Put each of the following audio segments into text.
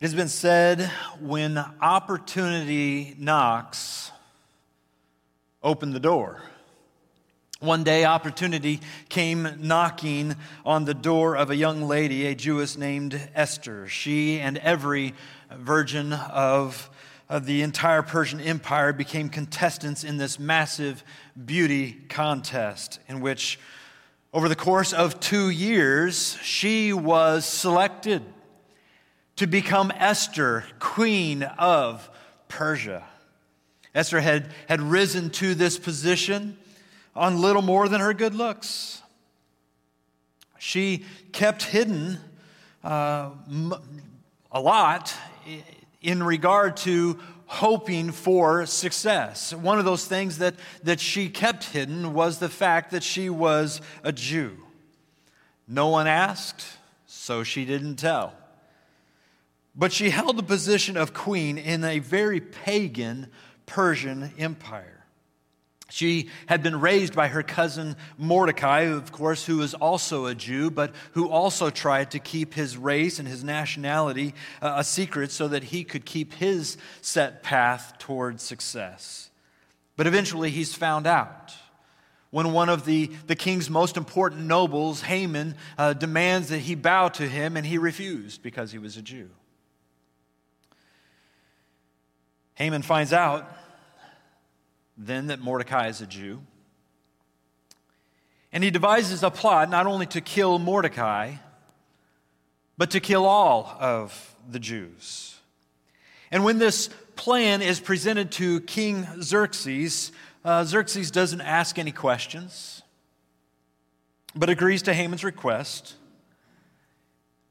It has been said when opportunity knocks, open the door. One day, opportunity came knocking on the door of a young lady, a Jewess named Esther. She and every virgin of, of the entire Persian Empire became contestants in this massive beauty contest, in which, over the course of two years, she was selected to become Esther, queen of Persia. Esther had, had risen to this position on little more than her good looks. She kept hidden uh, a lot in regard to hoping for success. One of those things that, that she kept hidden was the fact that she was a Jew. No one asked, so she didn't tell. But she held the position of queen in a very pagan Persian empire. She had been raised by her cousin Mordecai, of course, who was also a Jew, but who also tried to keep his race and his nationality uh, a secret so that he could keep his set path toward success. But eventually he's found out. When one of the, the king's most important nobles, Haman, uh, demands that he bow to him, and he refused because he was a Jew. Haman finds out then that Mordecai is a Jew. And he devises a plot not only to kill Mordecai, but to kill all of the Jews. And when this plan is presented to King Xerxes, uh, Xerxes doesn't ask any questions, but agrees to Haman's request,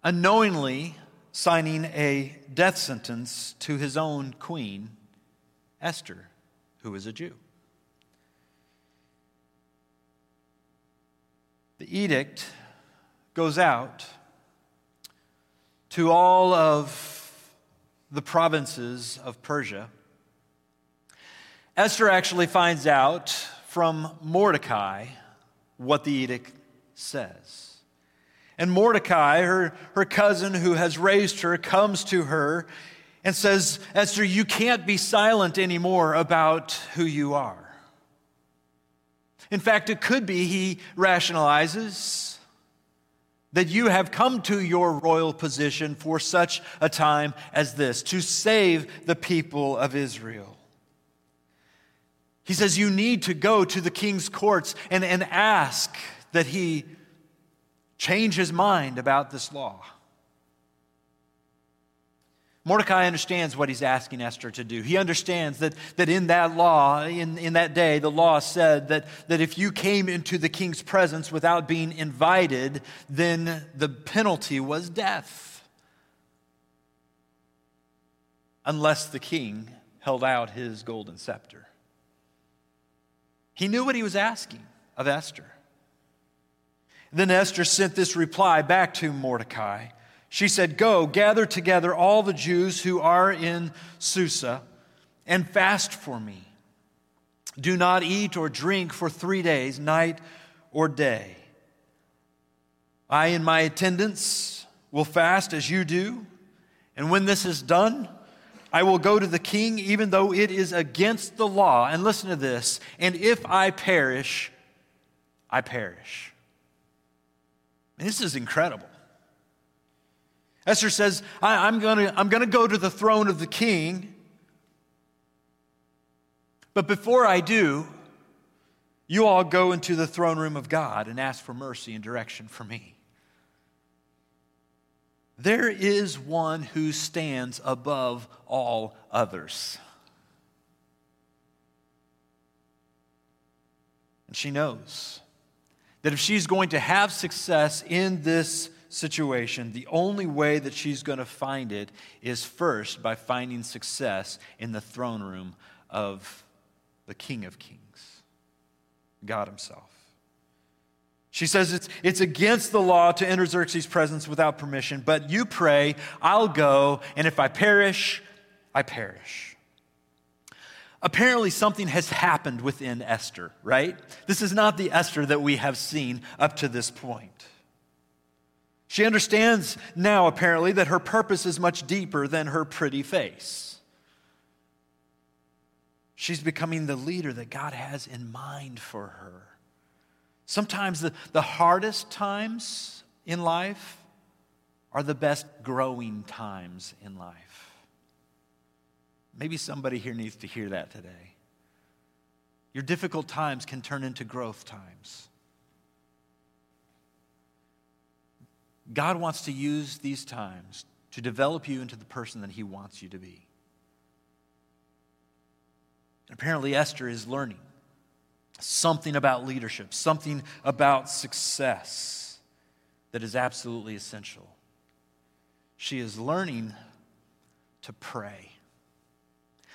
unknowingly signing a death sentence to his own queen, Esther, who is a Jew. The edict goes out to all of the provinces of Persia. Esther actually finds out from Mordecai what the edict says. And Mordecai, her, her cousin who has raised her, comes to her and says, Esther, you can't be silent anymore about who you are. In fact, it could be, he rationalizes, that you have come to your royal position for such a time as this, to save the people of Israel. He says, You need to go to the king's courts and, and ask that he change his mind about this law. Mordecai understands what he's asking Esther to do. He understands that, that in that law, in, in that day, the law said that, that if you came into the king's presence without being invited, then the penalty was death. Unless the king held out his golden scepter. He knew what he was asking of Esther. Then Esther sent this reply back to Mordecai. She said, Go, gather together all the Jews who are in Susa and fast for me. Do not eat or drink for three days, night or day. I and my attendants will fast as you do. And when this is done, I will go to the king, even though it is against the law. And listen to this and if I perish, I perish. And this is incredible. Esther says, I, am going to I'm going to go to the throne of the king. But before I do, you all go into the throne room of God and ask for mercy and direction for me. There is one who stands above all others. And she knows that if she's going to have success in this situation, the only way that she's going to find it is first by finding success in the throne room of the King of Kings, God Himself. She says it's, it's against the law to enter Xerxes' presence without permission, but you pray, I'll go, and if I perish, I perish. Apparently, something has happened within Esther, right? This is not the Esther that we have seen up to this point. She understands now, apparently, that her purpose is much deeper than her pretty face. She's becoming the leader that God has in mind for her. Sometimes the, the hardest times in life are the best growing times in life. Maybe somebody here needs to hear that today. Your difficult times can turn into growth times. God wants to use these times to develop you into the person that He wants you to be. Apparently, Esther is learning something about leadership, something about success that is absolutely essential. She is learning to pray.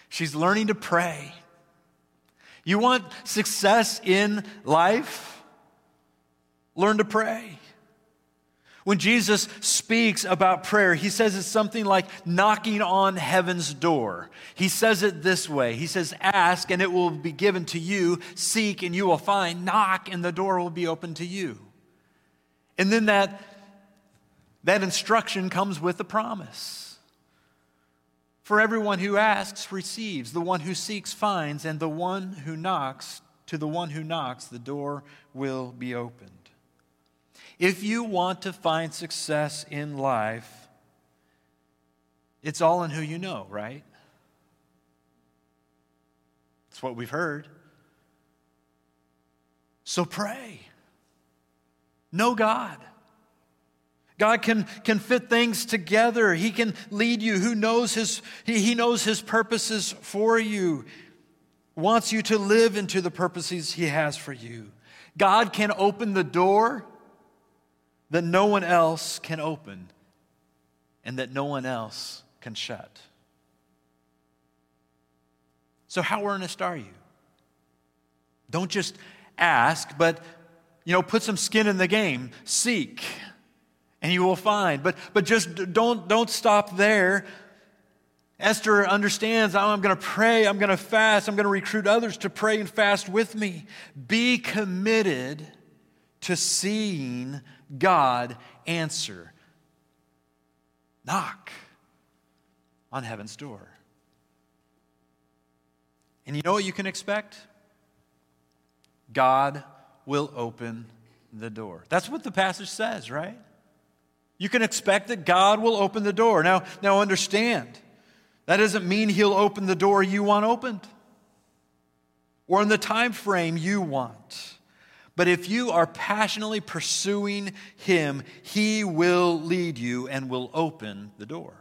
She's learning to pray. You want success in life? Learn to pray. When Jesus speaks about prayer, he says it's something like knocking on heaven's door. He says it this way He says, Ask and it will be given to you, seek and you will find, knock and the door will be open to you. And then that, that instruction comes with a promise. For everyone who asks receives, the one who seeks finds, and the one who knocks, to the one who knocks, the door will be opened. If you want to find success in life, it's all in who you know, right? It's what we've heard. So pray. Know God. God can, can fit things together. He can lead you. Who knows his, he, he knows his purposes for you, wants you to live into the purposes he has for you. God can open the door that no one else can open and that no one else can shut. So, how earnest are you? Don't just ask, but you know, put some skin in the game. Seek, and you will find. But but just don't don't stop there. Esther understands, oh, I'm going to pray, I'm going to fast, I'm going to recruit others to pray and fast with me. Be committed to seeing God answer. Knock on heaven's door. And you know what you can expect? God will open the door. That's what the passage says, right? You can expect that God will open the door. Now, now understand, that doesn't mean he'll open the door you want opened or in the time frame you want. But if you are passionately pursuing Him, He will lead you and will open the door.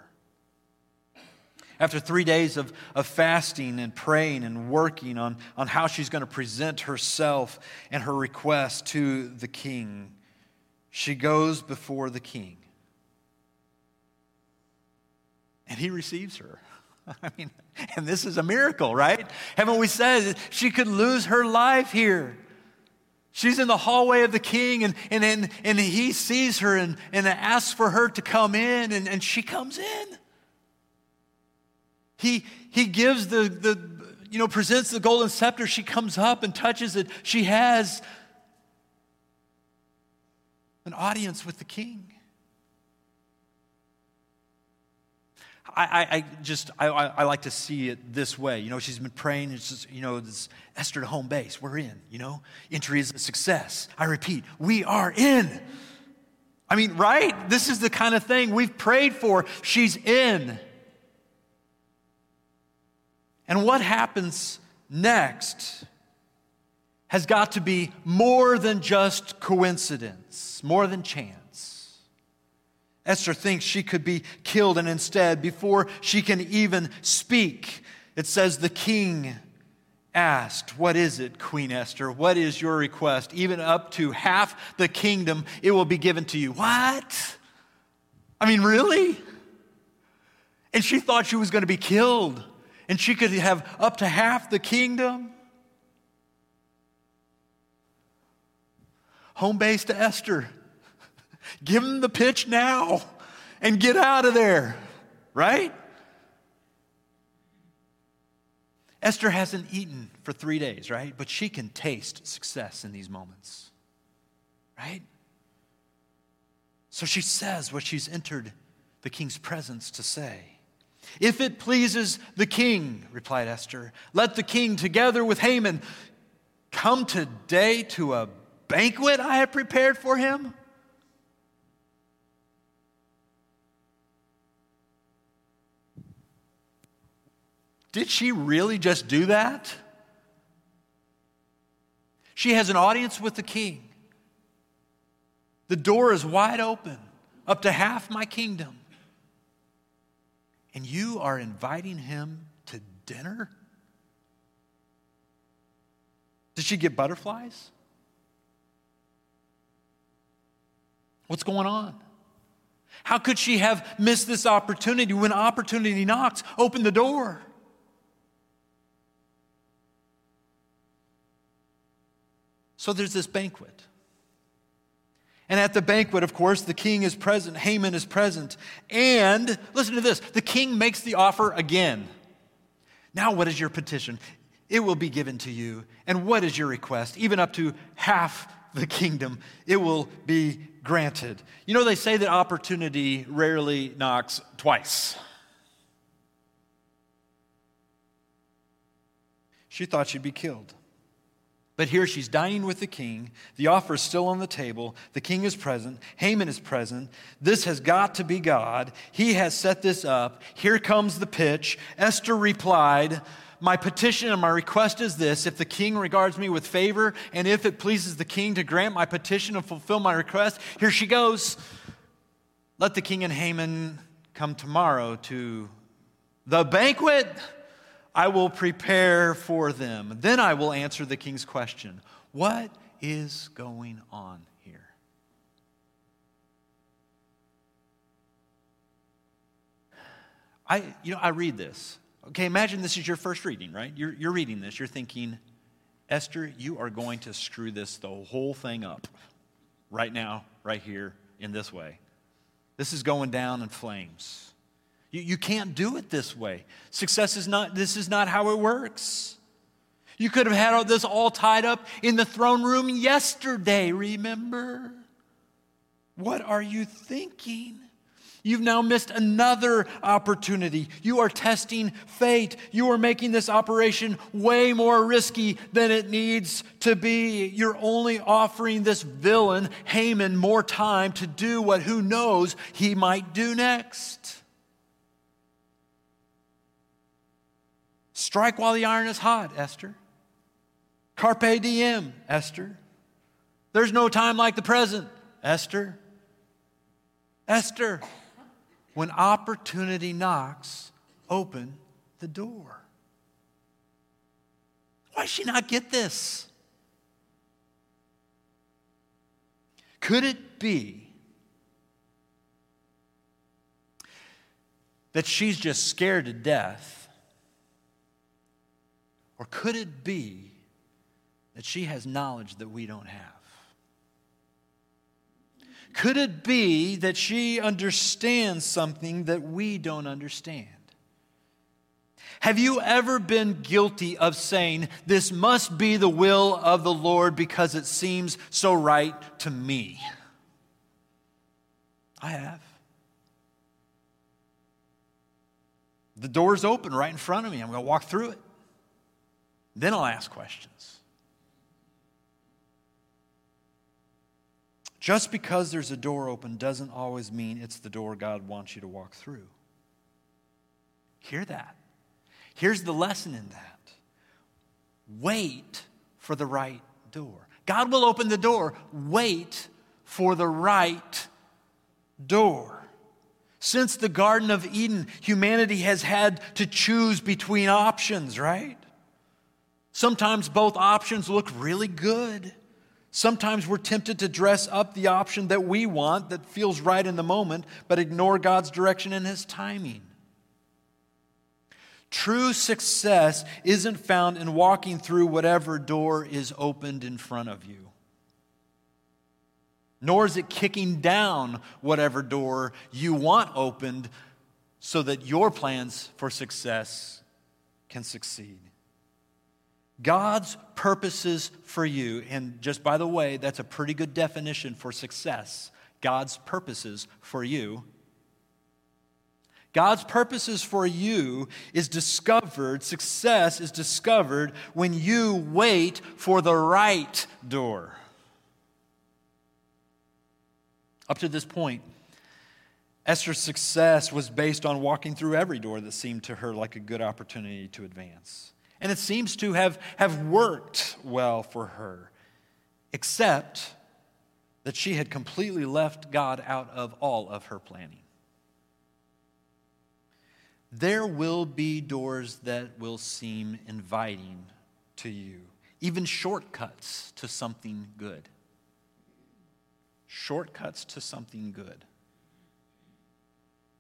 After three days of, of fasting and praying and working on, on how she's going to present herself and her request to the king, she goes before the king. And he receives her. I mean, and this is a miracle, right? Haven't we said she could lose her life here? She's in the hallway of the king, and, and, and, and he sees her and, and asks for her to come in, and, and she comes in. He, he gives the, the, you know, presents the golden scepter. She comes up and touches it. She has an audience with the king. I, I, just I, I, like to see it this way. You know, she's been praying. It's just you know, this Esther to home base. We're in. You know, entry is a success. I repeat, we are in. I mean, right? This is the kind of thing we've prayed for. She's in. And what happens next has got to be more than just coincidence, more than chance. Esther thinks she could be killed, and instead, before she can even speak, it says the king asked, What is it, Queen Esther? What is your request? Even up to half the kingdom, it will be given to you. What? I mean, really? And she thought she was going to be killed, and she could have up to half the kingdom. Home base to Esther. Give him the pitch now and get out of there, right? Esther hasn't eaten for three days, right? But she can taste success in these moments, right? So she says what she's entered the king's presence to say. If it pleases the king, replied Esther, let the king, together with Haman, come today to a banquet I have prepared for him. Did she really just do that? She has an audience with the king. The door is wide open, up to half my kingdom. And you are inviting him to dinner? Did she get butterflies? What's going on? How could she have missed this opportunity when opportunity knocks? Open the door. So there's this banquet. And at the banquet, of course, the king is present, Haman is present. And listen to this the king makes the offer again. Now, what is your petition? It will be given to you. And what is your request? Even up to half the kingdom, it will be granted. You know, they say that opportunity rarely knocks twice. She thought she'd be killed. But here she's dining with the king. The offer is still on the table. The king is present. Haman is present. This has got to be God. He has set this up. Here comes the pitch. Esther replied, My petition and my request is this if the king regards me with favor, and if it pleases the king to grant my petition and fulfill my request, here she goes. Let the king and Haman come tomorrow to the banquet I will prepare for them. Then I will answer the king's question What is going on here? I, you know, I read this. Okay, imagine this is your first reading, right? You're, you're reading this. You're thinking, Esther, you are going to screw this the whole thing up right now, right here, in this way. This is going down in flames. You, you can't do it this way. Success is not, this is not how it works. You could have had all this all tied up in the throne room yesterday, remember? What are you thinking? You've now missed another opportunity. You are testing fate. You are making this operation way more risky than it needs to be. You're only offering this villain, Haman, more time to do what who knows he might do next. Strike while the iron is hot, Esther. Carpe diem, Esther. There's no time like the present, Esther. Esther, when opportunity knocks, open the door. Why does she not get this? Could it be that she's just scared to death or could it be that she has knowledge that we don't have? Could it be that she understands something that we don't understand? Have you ever been guilty of saying, This must be the will of the Lord because it seems so right to me? I have. The door's open right in front of me. I'm going to walk through it. Then I'll ask questions. Just because there's a door open doesn't always mean it's the door God wants you to walk through. Hear that. Here's the lesson in that wait for the right door. God will open the door. Wait for the right door. Since the Garden of Eden, humanity has had to choose between options, right? Sometimes both options look really good. Sometimes we're tempted to dress up the option that we want, that feels right in the moment, but ignore God's direction and His timing. True success isn't found in walking through whatever door is opened in front of you, nor is it kicking down whatever door you want opened so that your plans for success can succeed. God's purposes for you, and just by the way, that's a pretty good definition for success. God's purposes for you. God's purposes for you is discovered, success is discovered when you wait for the right door. Up to this point, Esther's success was based on walking through every door that seemed to her like a good opportunity to advance. And it seems to have, have worked well for her, except that she had completely left God out of all of her planning. There will be doors that will seem inviting to you, even shortcuts to something good. Shortcuts to something good.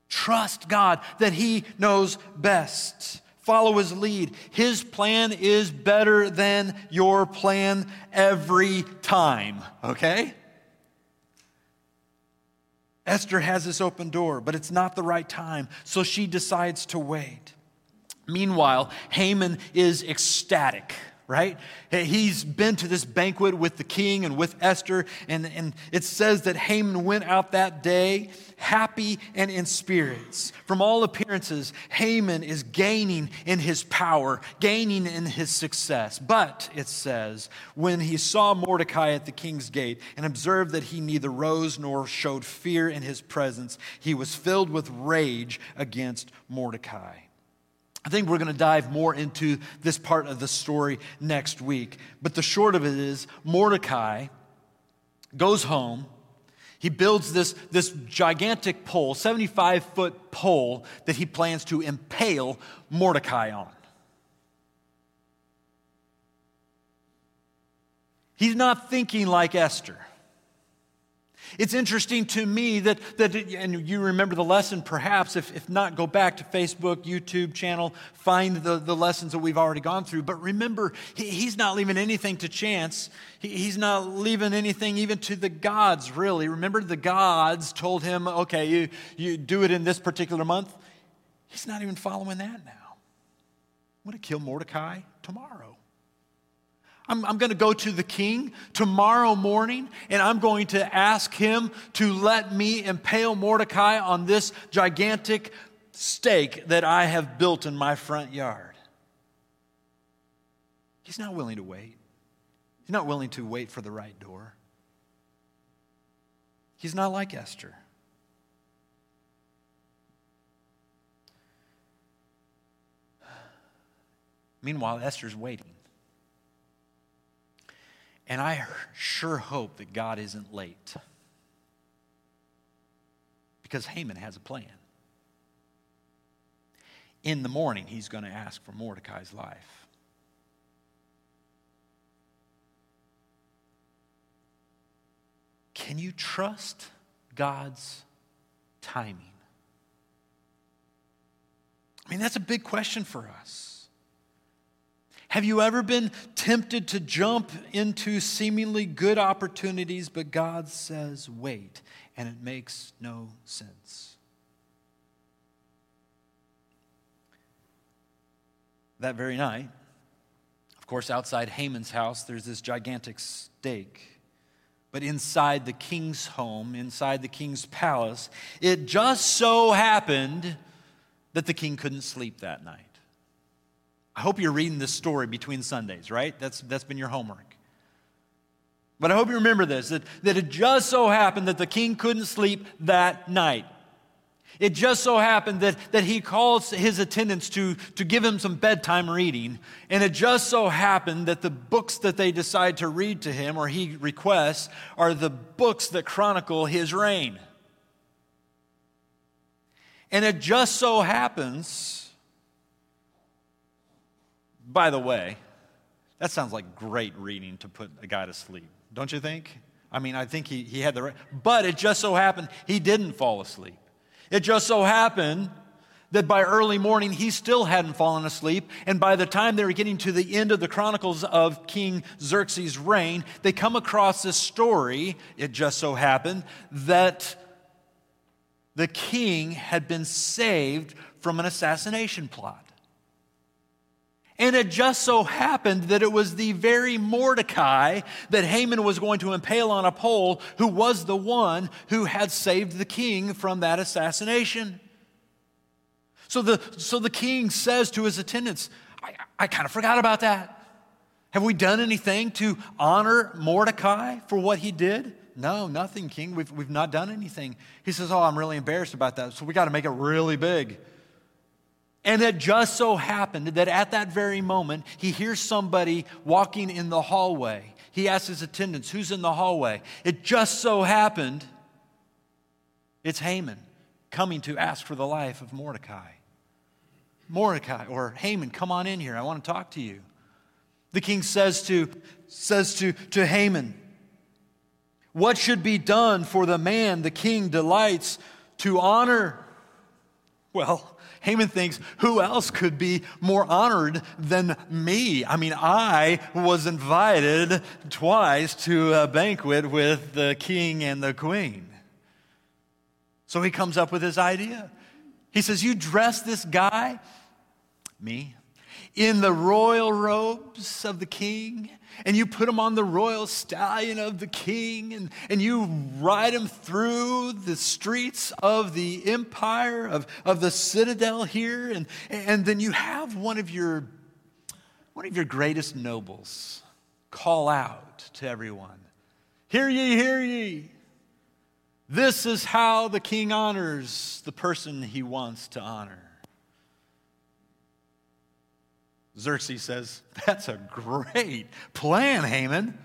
Trust God that He knows best. Follow His lead. His plan is better than your plan every time, okay? Esther has this open door, but it's not the right time, so she decides to wait. Meanwhile, Haman is ecstatic right? He's been to this banquet with the king and with Esther, and, and it says that Haman went out that day happy and in spirits. From all appearances, Haman is gaining in his power, gaining in his success. But, it says, when he saw Mordecai at the king's gate and observed that he neither rose nor showed fear in his presence, he was filled with rage against Mordecai. I think we're going to dive more into this part of the story next week. But the short of it is Mordecai goes home. He builds this, this gigantic pole, 75 foot pole, that he plans to impale Mordecai on. He's not thinking like Esther. It's interesting to me that, that and you remember the lesson perhaps, if, if not, go back to Facebook, YouTube channel, find the, the lessons that we've already gone through. But remember, he, he's not leaving anything to chance. He, he's not leaving anything even to the gods, really. Remember, the gods told him, okay, you, you do it in this particular month. He's not even following that now. I'm going to kill Mordecai tomorrow. I'm, I'm going to go to the king tomorrow morning and I'm going to ask him to let me impale Mordecai on this gigantic stake that I have built in my front yard. He's not willing to wait. He's not willing to wait for the right door. He's not like Esther. Meanwhile, Esther's waiting. And I sure hope that God isn't late. Because Haman has a plan. In the morning, he's going to ask for Mordecai's life. Can you trust God's timing? I mean, that's a big question for us. Have you ever been tempted to jump into seemingly good opportunities, but God says, wait, and it makes no sense? That very night, of course, outside Haman's house, there's this gigantic stake. But inside the king's home, inside the king's palace, it just so happened that the king couldn't sleep that night. I hope you're reading this story between Sundays, right? That's, that's been your homework. But I hope you remember this that, that it just so happened that the king couldn't sleep that night. It just so happened that, that he calls his attendants to, to give him some bedtime reading. And it just so happened that the books that they decide to read to him or he requests are the books that chronicle his reign. And it just so happens by the way, that sounds like great reading to put a guy to sleep, don't you think? I mean, I think he, he had the right, but it just so happened he didn't fall asleep. It just so happened that by early morning he still hadn't fallen asleep. And by the time they were getting to the end of the chronicles of King Xerxes' reign, they come across this story. It just so happened that the king had been saved from an assassination plot. And it just so happened that it was the very Mordecai that Haman was going to impale on a pole who was the one who had saved the king from that assassination. So the, so the king says to his attendants, I, I kind of forgot about that. Have we done anything to honor Mordecai for what he did? No, nothing, king. We've, we've not done anything. He says, Oh, I'm really embarrassed about that. So we got to make it really big. And it just so happened that at that very moment, he hears somebody walking in the hallway. He asks his attendants, Who's in the hallway? It just so happened it's Haman coming to ask for the life of Mordecai. Mordecai or Haman, come on in here. I want to talk to you. The king says to, says to, to Haman, What should be done for the man the king delights to honor? Well, Haman thinks, who else could be more honored than me? I mean, I was invited twice to a banquet with the king and the queen. So he comes up with his idea. He says, You dress this guy, me, in the royal robes of the king, and you put him on the royal stallion of the king, and, and you ride him through the streets of the empire, of, of the citadel here, and, and then you have one of your one of your greatest nobles call out to everyone, Hear ye, hear ye. This is how the king honors the person he wants to honor. Xerxes says, That's a great plan, Haman.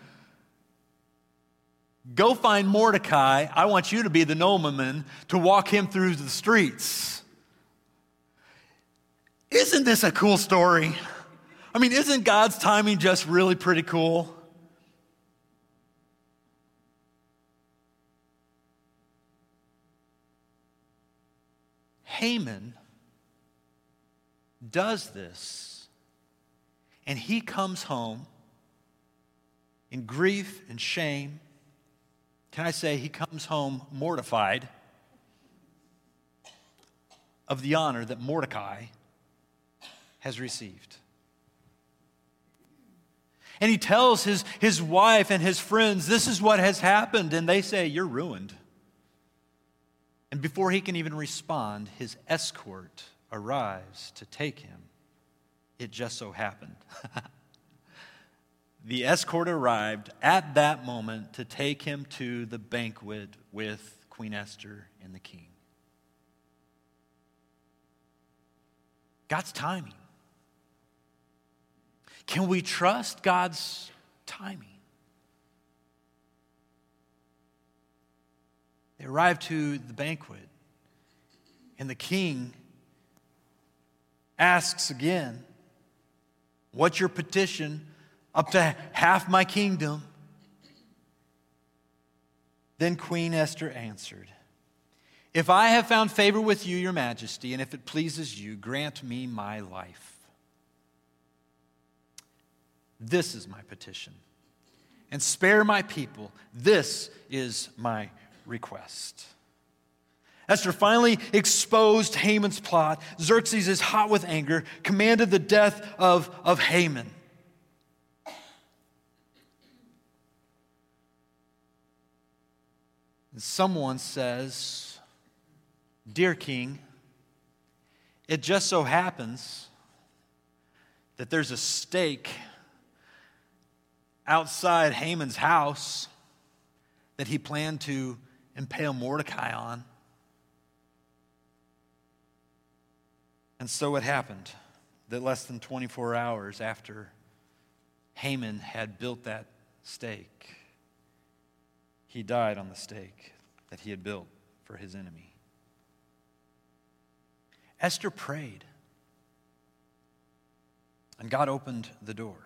Go find Mordecai. I want you to be the nobleman to walk him through the streets. Isn't this a cool story? I mean, isn't God's timing just really pretty cool? Haman does this and he comes home in grief and shame. Can I say he comes home mortified of the honor that Mordecai has received? And he tells his, his wife and his friends, This is what has happened. And they say, You're ruined. And before he can even respond, his escort arrives to take him. It just so happened. the escort arrived at that moment to take him to the banquet with Queen Esther and the king. God's timing. Can we trust God's timing? They arrived to the banquet, and the king asks again, What's your petition? Up to half my kingdom. Then Queen Esther answered, If I have found favor with you, your majesty, and if it pleases you, grant me my life. This is my petition. And spare my people. This is my request. Esther finally exposed Haman's plot. Xerxes is hot with anger, commanded the death of, of Haman. And someone says, Dear King, it just so happens that there's a stake outside Haman's house that he planned to impale Mordecai on. And so it happened that less than 24 hours after Haman had built that stake, he died on the stake that he had built for his enemy. Esther prayed, and God opened the door.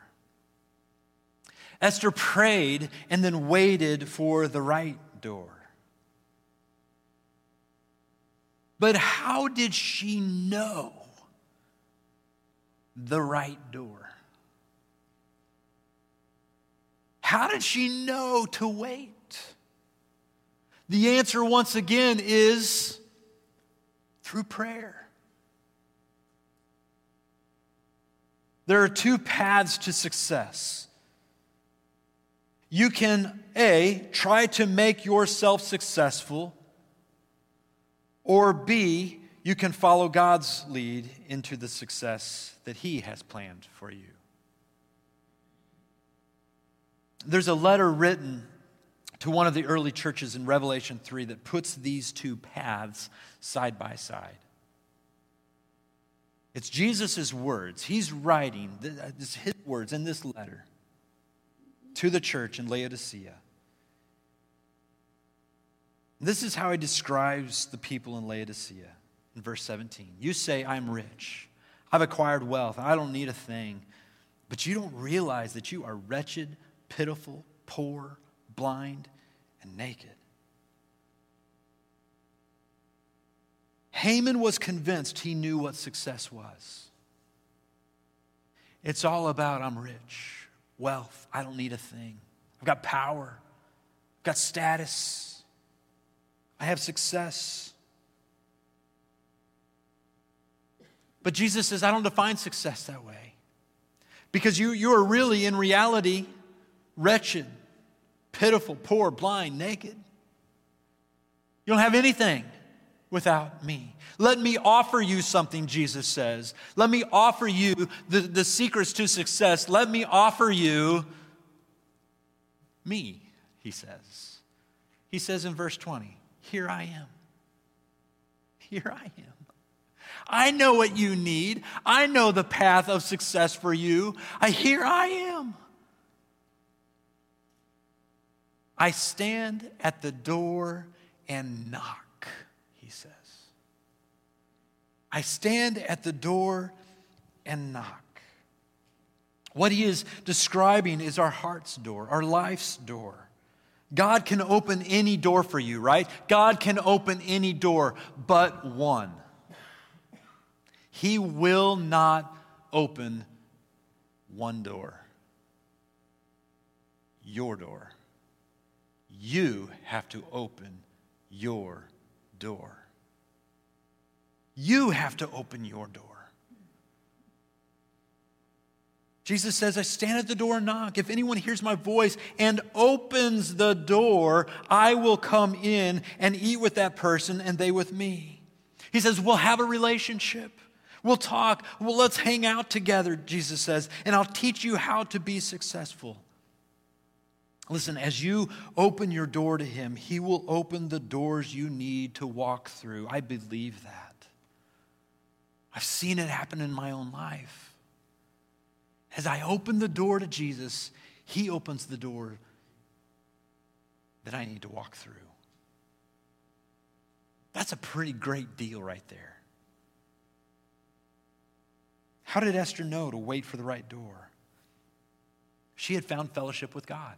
Esther prayed and then waited for the right door. But how did she know the right door? How did she know to wait? The answer, once again, is through prayer. There are two paths to success. You can, A, try to make yourself successful, or B, you can follow God's lead into the success that He has planned for you. There's a letter written to one of the early churches in Revelation 3 that puts these two paths side by side. It's Jesus' words. He's writing uh, this, his words in this letter to the church in Laodicea. This is how he describes the people in Laodicea in verse 17. You say, I'm rich, I've acquired wealth, I don't need a thing, but you don't realize that you are wretched, pitiful, poor, blind, and naked. Haman was convinced he knew what success was. It's all about I'm rich, wealth, I don't need a thing. I've got power, I've got status, I have success. But Jesus says, I don't define success that way. Because you, you are really, in reality, wretched, pitiful, poor, blind, naked. You don't have anything without me. Let me offer you something, Jesus says. Let me offer you the, the secrets to success. Let me offer you me, he says. He says in verse 20, Here I am. Here I am. I know what you need. I know the path of success for you. I here I am. I stand at the door and knock. He says. I stand at the door and knock. What he is describing is our heart's door, our life's door. God can open any door for you, right? God can open any door but one. He will not open one door your door. You have to open your door. You have to open your door. Jesus says, I stand at the door and knock. If anyone hears my voice and opens the door, I will come in and eat with that person and they with me. He says, We'll have a relationship. We'll talk. Well, let's hang out together, Jesus says, and I'll teach you how to be successful. Listen, as you open your door to Him, He will open the doors you need to walk through. I believe that. I've seen it happen in my own life. As I open the door to Jesus, He opens the door that I need to walk through. That's a pretty great deal right there. How did Esther know to wait for the right door? She had found fellowship with God.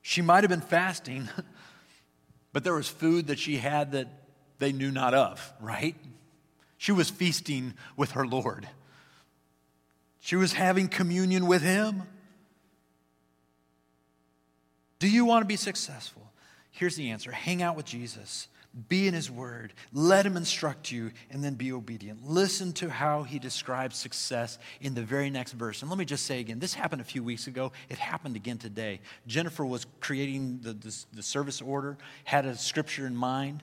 She might have been fasting, but there was food that she had that they knew not of, right? She was feasting with her Lord. She was having communion with Him. Do you want to be successful? Here's the answer hang out with Jesus, be in His Word, let Him instruct you, and then be obedient. Listen to how He describes success in the very next verse. And let me just say again this happened a few weeks ago, it happened again today. Jennifer was creating the, the, the service order, had a scripture in mind.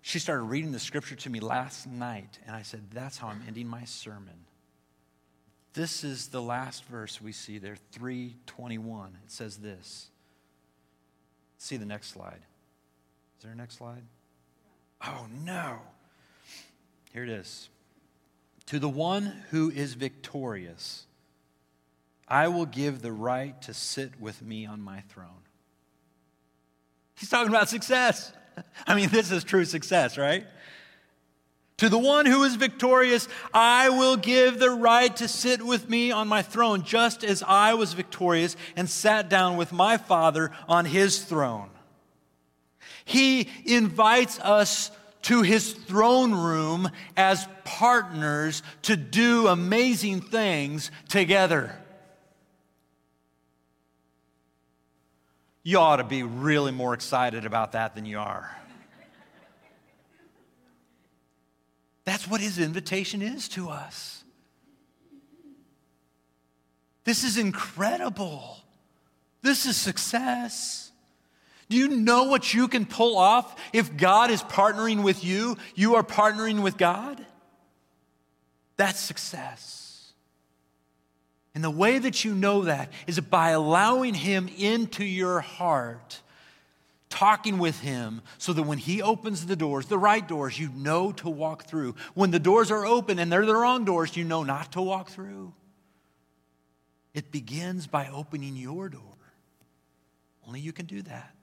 She started reading the scripture to me last night, and I said, That's how I'm ending my sermon. This is the last verse we see there, 321. It says this. See the next slide. Is there a next slide? Oh, no. Here it is. To the one who is victorious, I will give the right to sit with me on my throne. He's talking about success. I mean, this is true success, right? To the one who is victorious, I will give the right to sit with me on my throne, just as I was victorious and sat down with my Father on his throne. He invites us to his throne room as partners to do amazing things together. You ought to be really more excited about that than you are. That's what his invitation is to us. This is incredible. This is success. Do you know what you can pull off if God is partnering with you? You are partnering with God? That's success. And the way that you know that is by allowing Him into your heart, talking with Him, so that when He opens the doors, the right doors, you know to walk through. When the doors are open and they're the wrong doors, you know not to walk through. It begins by opening your door. Only you can do that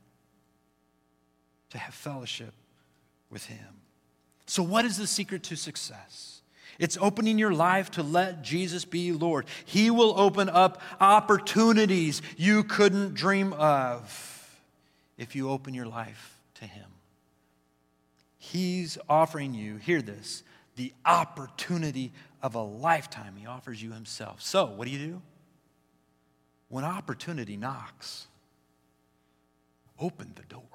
to have fellowship with Him. So, what is the secret to success? It's opening your life to let Jesus be Lord. He will open up opportunities you couldn't dream of if you open your life to Him. He's offering you, hear this, the opportunity of a lifetime. He offers you Himself. So, what do you do? When opportunity knocks, open the door.